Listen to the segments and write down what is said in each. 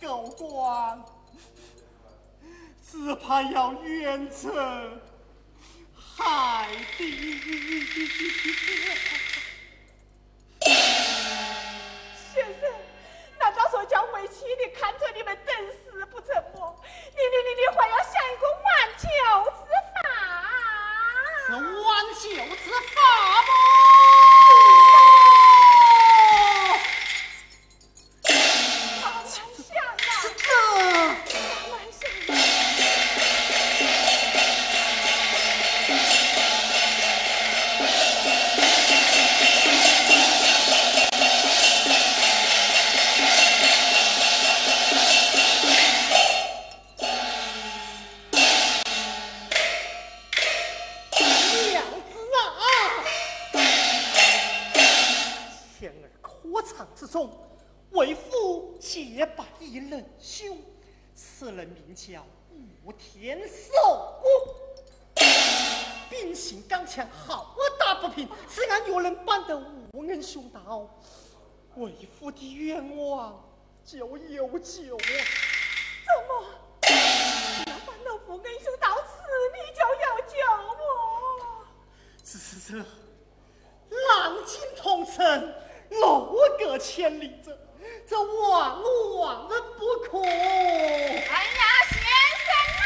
狗官，只怕要冤成海底。先生，难道说叫为妻的看着你们等死不成么？你你你你还要想一个挽救之法？是挽救之法吗？无恩兄道，为父的愿望就有救啊！怎么？要办了无恩兄到此，你就要救我？只是这浪尽同城，楼阁千里者，这万万不可！哎呀！先生啊！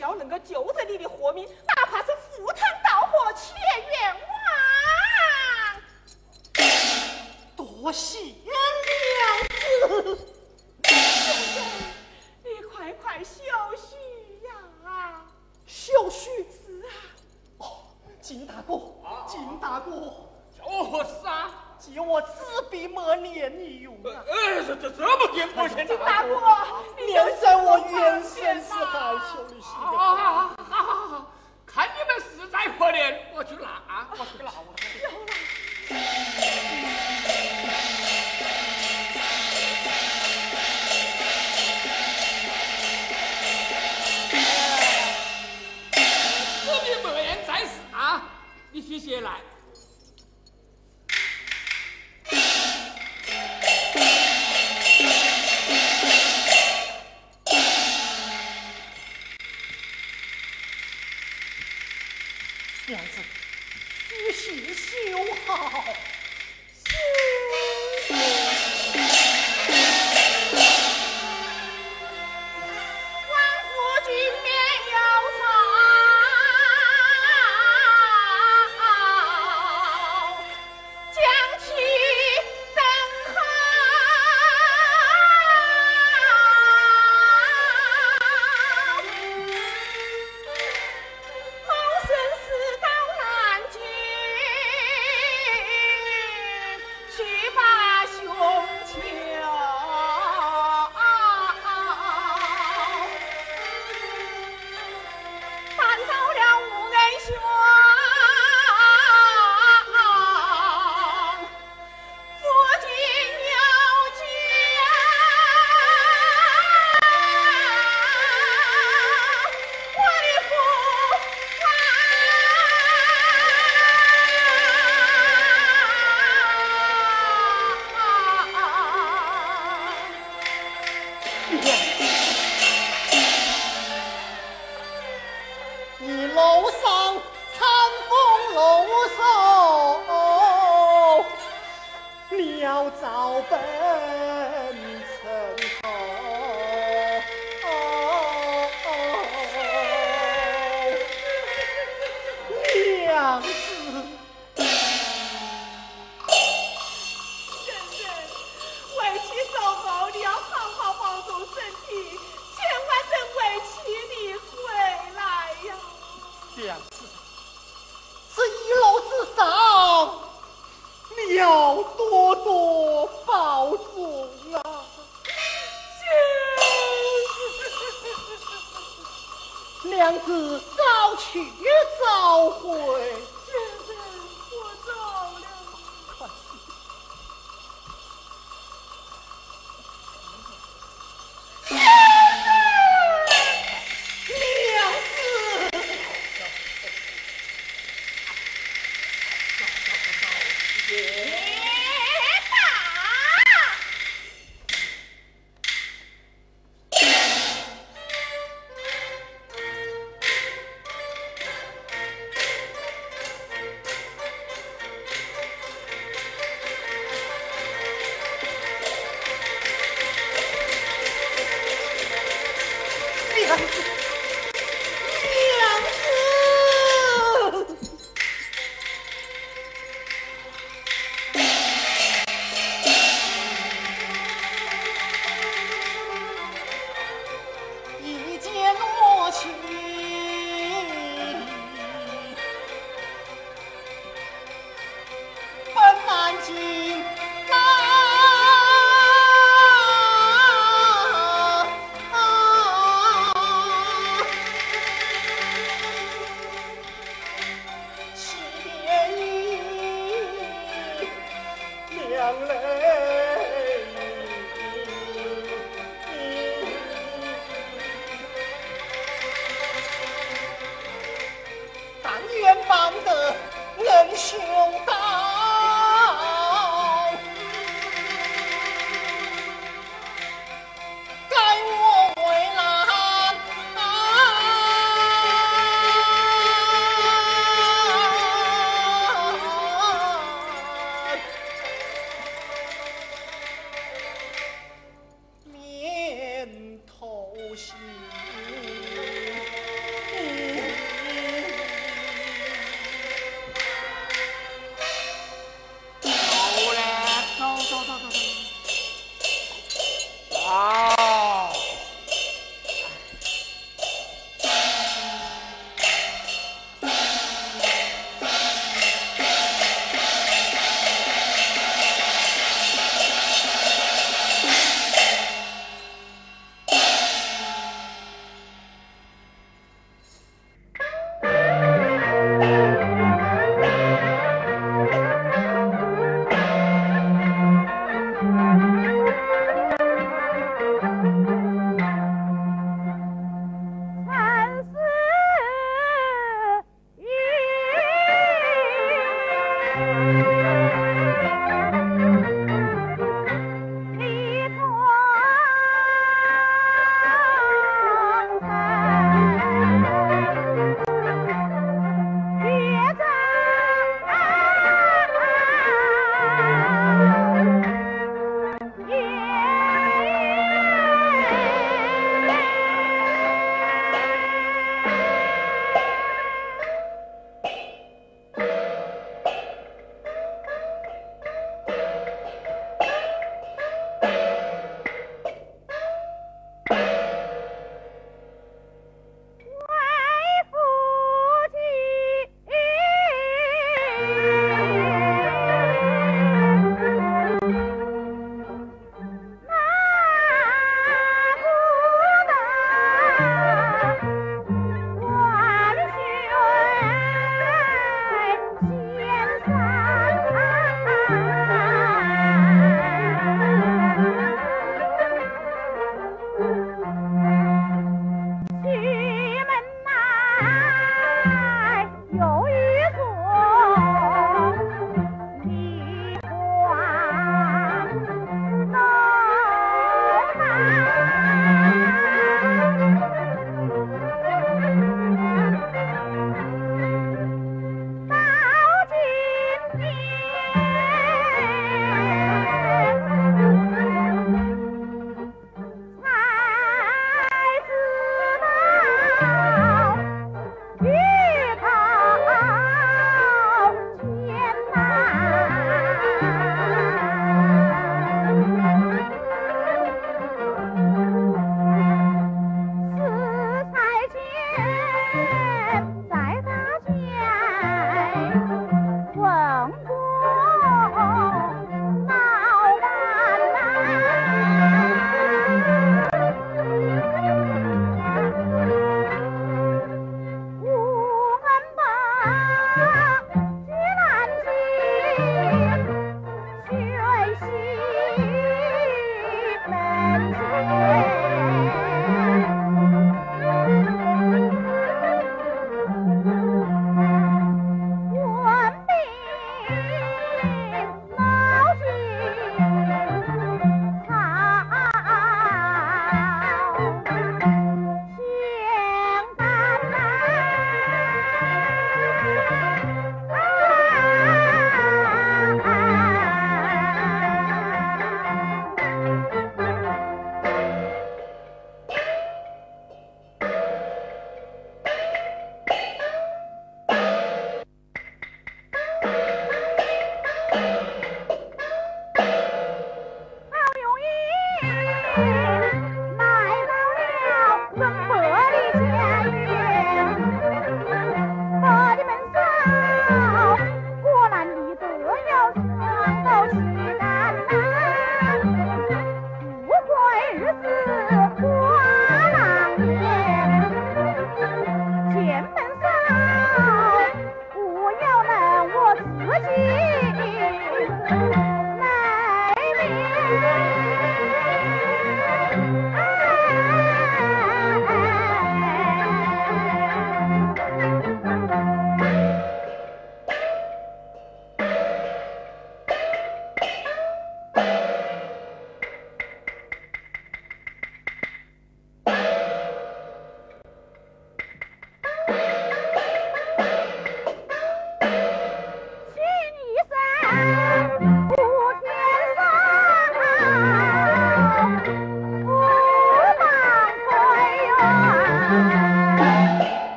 要能够救得你的活命，哪怕是赴汤蹈火，且冤枉。多谢娘子。你快快休息呀！休息。是啊。哦，金大哥，金大哥，叫我何事啊？借我纸笔墨念你用啊！呃，这这这么点不钱？金大哥，念在我原先是害羞的心。好好好好好好，看你们实在可怜，我去拿啊，我去拿我。纸笔墨砚在世啊，你去写来。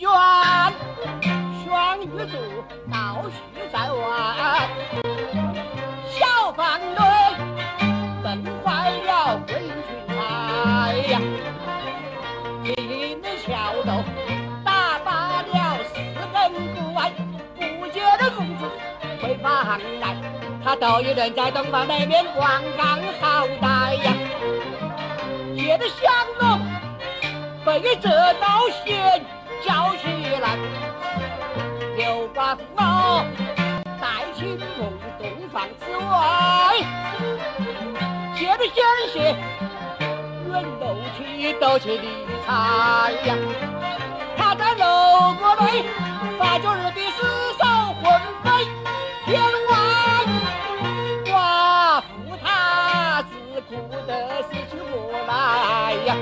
我金卷双玉柱，倒叙在外，小范围崩坏了贵人群才呀，今日桥头打罢了四根骨外，不解的公子回房来，他都有人在东方那边观看好歹呀，接着降龙被这道险。叫起来，刘寡妇啊，带青龙洞房之外，借着险些，远斗气斗气理财呀。他在楼阁内发觉日的尸首魂飞天外，寡妇她自哭得死去活来呀。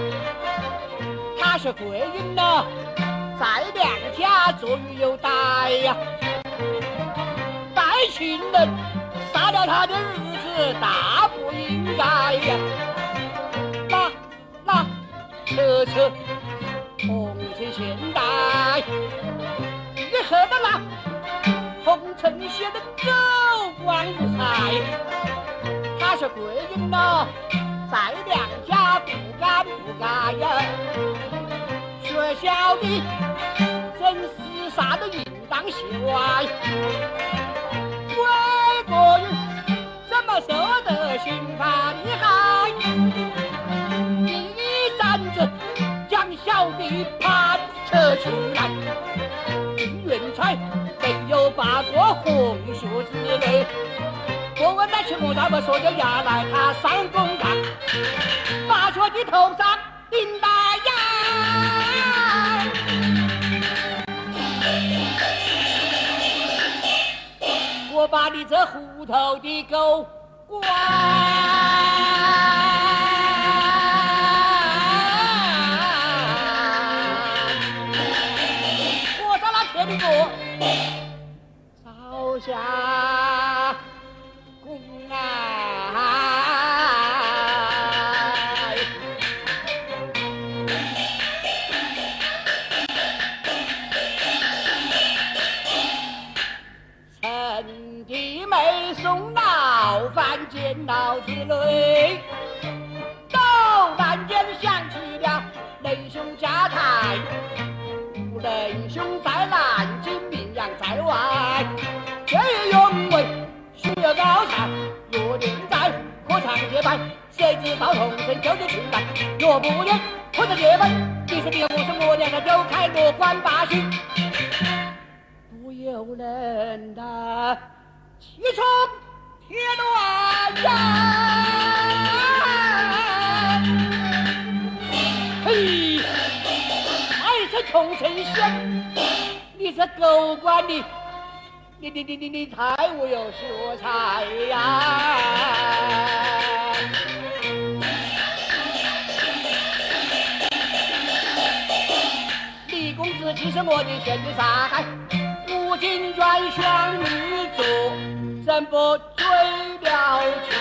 她是贵人呐。在娘家坐狱有待呀，待亲人杀了他的日子大不应该呀。那那车车红尘现代，你喝得那红尘写的狗官不才，他是贵人呐，在娘家不敢不敢呀。学晓得，真是啥都应当习惯。为国人怎么受得刑罚厉害？一站子将小弟盘扯出来。云彩没有把过红袖之类，我问那青木大伯说着牙来，他上公堂，把脚的头上顶大牙。把你这糊涂的狗关，我在那天的狗，朝下。脑子累，突然间想起了仁兄家财，仁兄在南京，名扬在外，见义勇为，学高才，若念在可唱接班，谁知道同生就得去干，若不念可唱接班，你是别无是我两个就开罗关把戏，不由人呐，起床。铁断呀！嘿，还是穷神仙，你这狗官的，你你你你你太无有学才呀！李公子既是我的天子杀害，如今转向你做。怎不追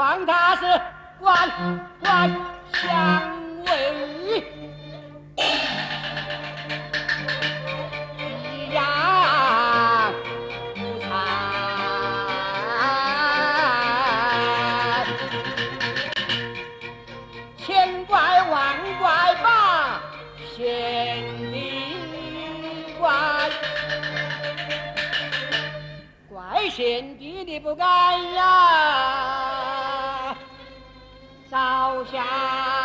望他是官官相为一样无才千怪万怪把仙女怪怪仙女的不该呀 Bye.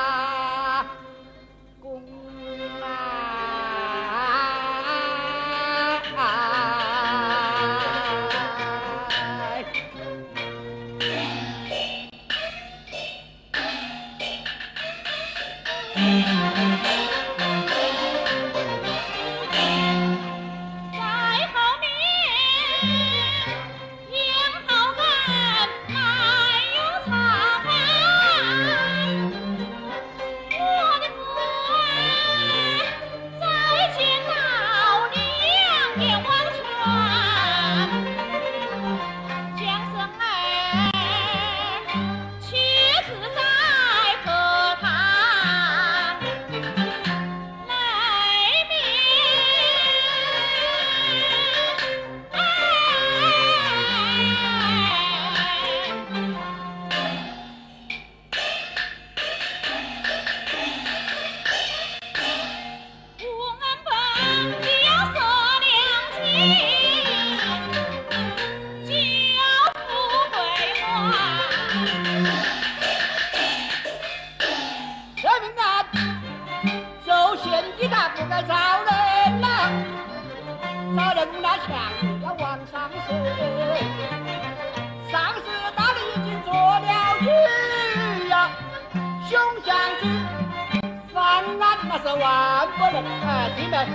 是万不能啊！你们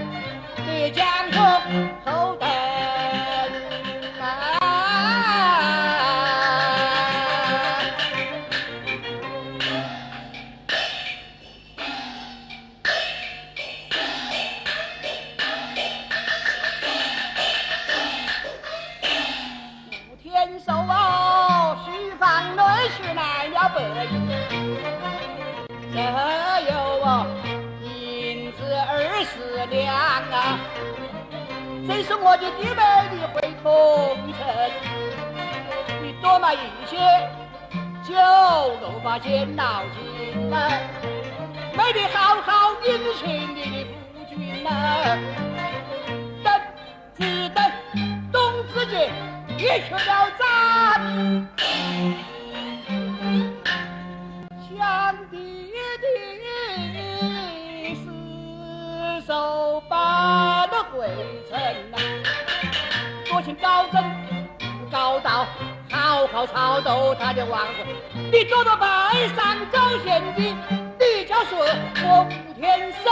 这江州后代。我的弟妹你回桐城你多买一些酒肉把钱捞进来妹得好好殷勤你的夫君呐等只等冬至节一去了斩高僧高道，好好操斗他的王。你走到白山走贤地，你叫说我吴天收，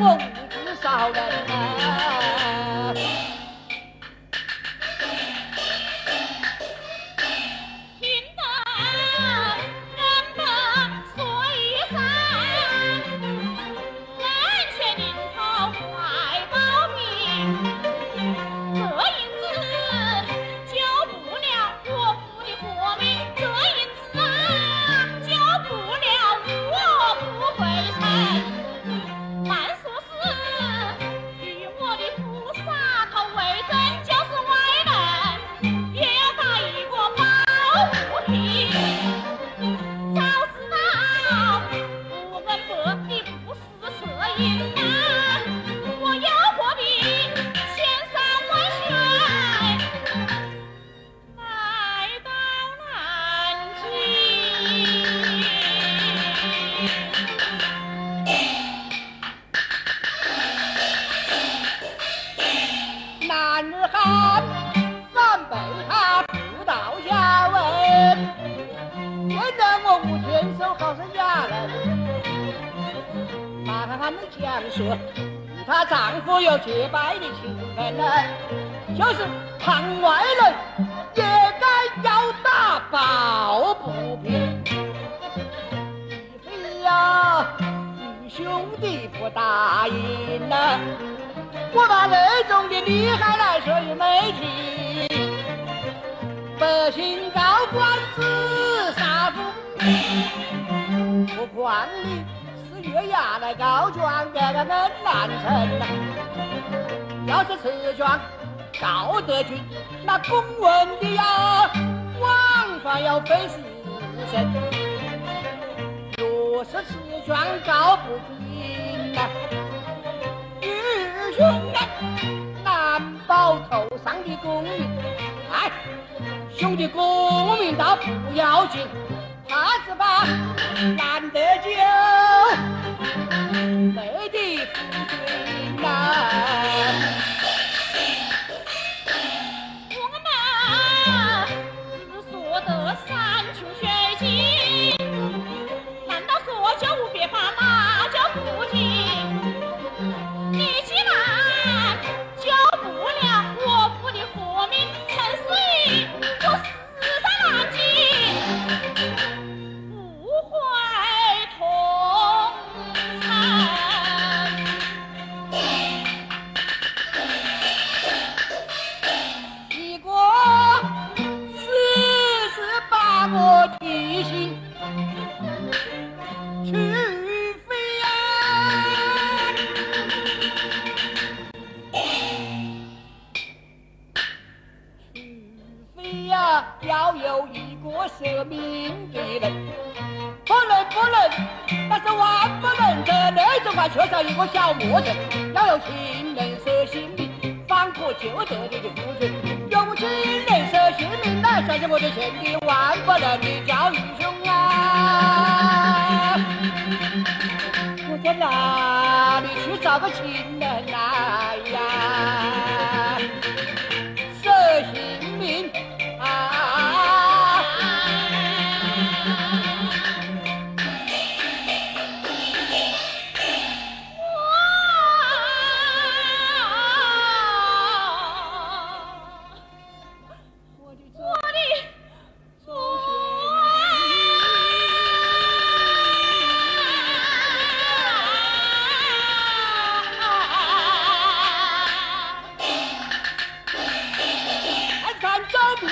我吴天寿人呐。试卷德军，那公文的呀，往返要背死神。若是此卷搞不平呐，弟兄啊，难保头上的功名。哎，兄弟功名倒不要紧，怕是怕难得救。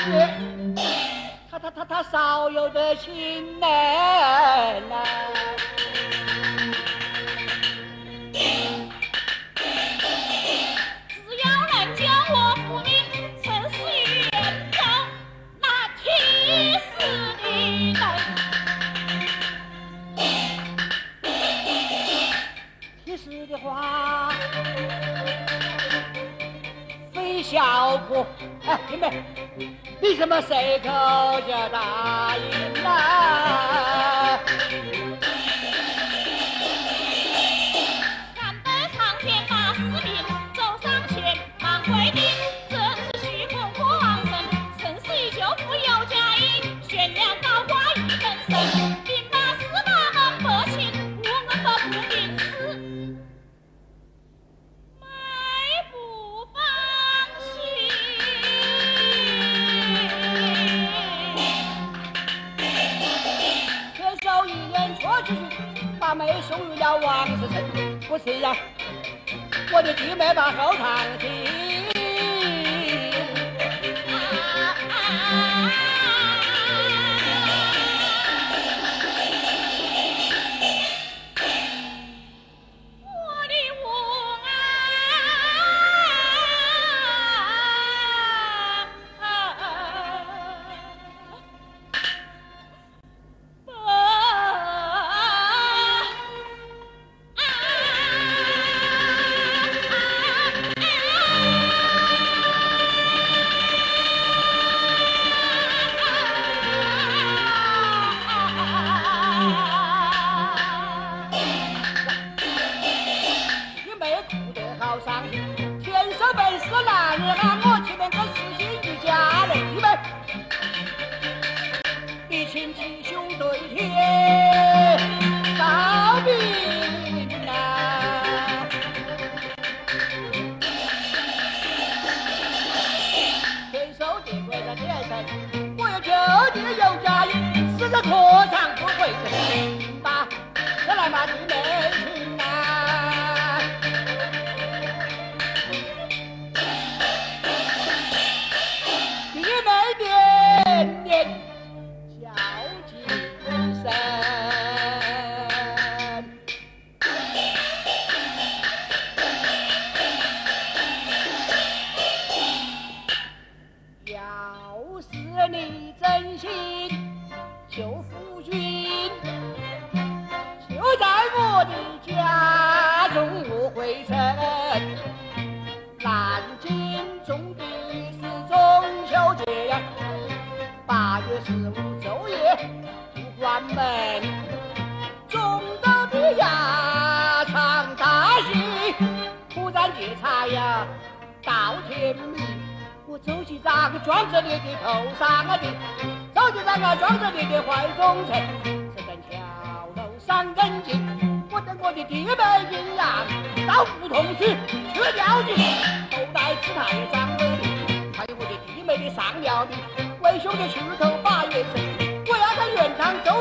他他他他少有的情人呐只要能将我父命生死与人走那提死的人你死的话非小可哎明白。बस 虽然我的弟妹把好看的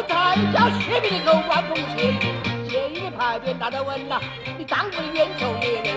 原堂奏才叫薛平的狗官风行，建议的牌匾大得稳呐，你丈夫的冤仇也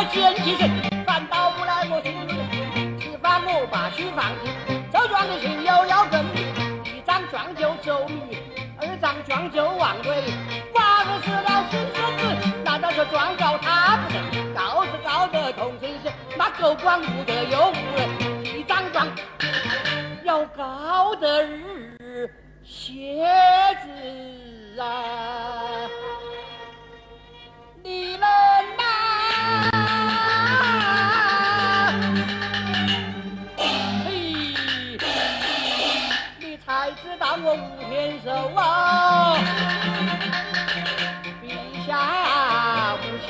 岸当作奸计神，反倒不来我心里，吃饭我把须放心，周庄的亲友要跟你，一张庄就周女，二张庄就王贵，寡妇死了新孙子，难道说状告他不成？告是告得同城县，那狗官不得有无人，一张庄要告的日蝎子啊，你能吗？我无天寿啊，陛下无情，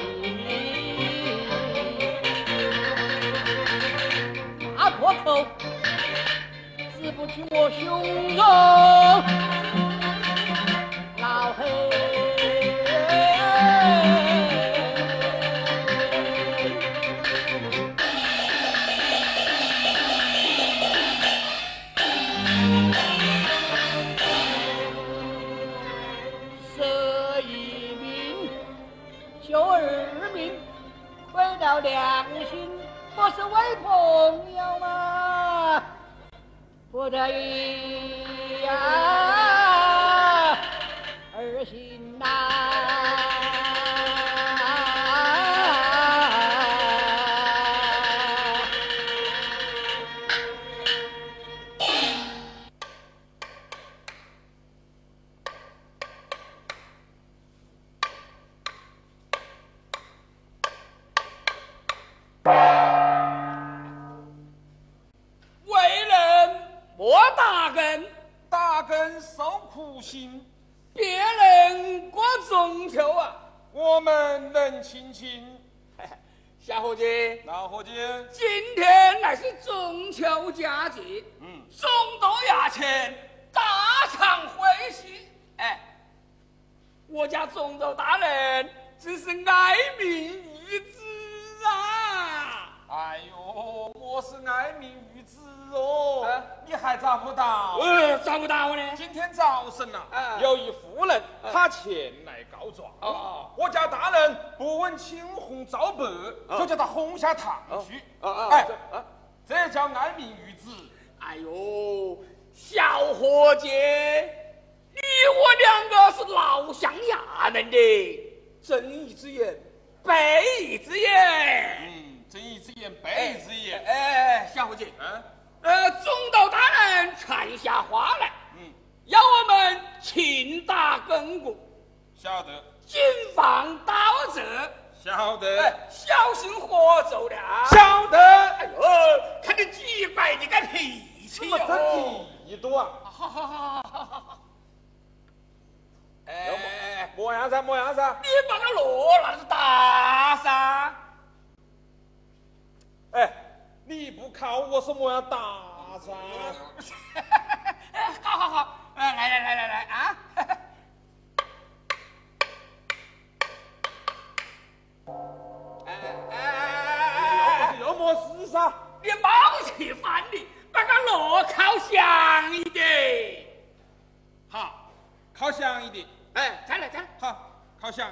大破口。死不去我胸中良心，不是为朋友吗？不得已呀，儿行呐、大根，大根受苦心，别人过中秋啊！我们能亲亲。小伙计，老伙计，今天乃是中秋佳节，嗯，众多衙前大场会喜。哎，我家中斗大人真是爱民如子啊！哎呦，我是爱民如子哦，啊你还找不到？呃，找不到呢。今天早晨呐、啊有一妇人，啊她前来告状。哦我家大人不问青红皂白，就叫他轰下堂去。哦哦哎这啊，这叫爱民如子。哎呦，小伙计，你我两个是老乡衙门的，睁一只眼闭一只眼。嗯，睁一只眼闭一只眼。哎哎，小伙计，嗯呃，总督大人传下话来，嗯，要我们勤打更鼓，晓得谨防盗贼，晓得哎，小心合奏了。晓得。哎呦，看你几怪你个脾气哟！怎么这地多啊？好好好好好好。要么哎，么样子？么样噻？你把个锣那是打噻。哎，你不靠我是么样打噻？哎，好好好，哎，来来来来来啊！哎哎哎哎要么是噻？你冒气犯你，把个锣靠响一点。好，靠响一点。哎，再来再来。好，靠响。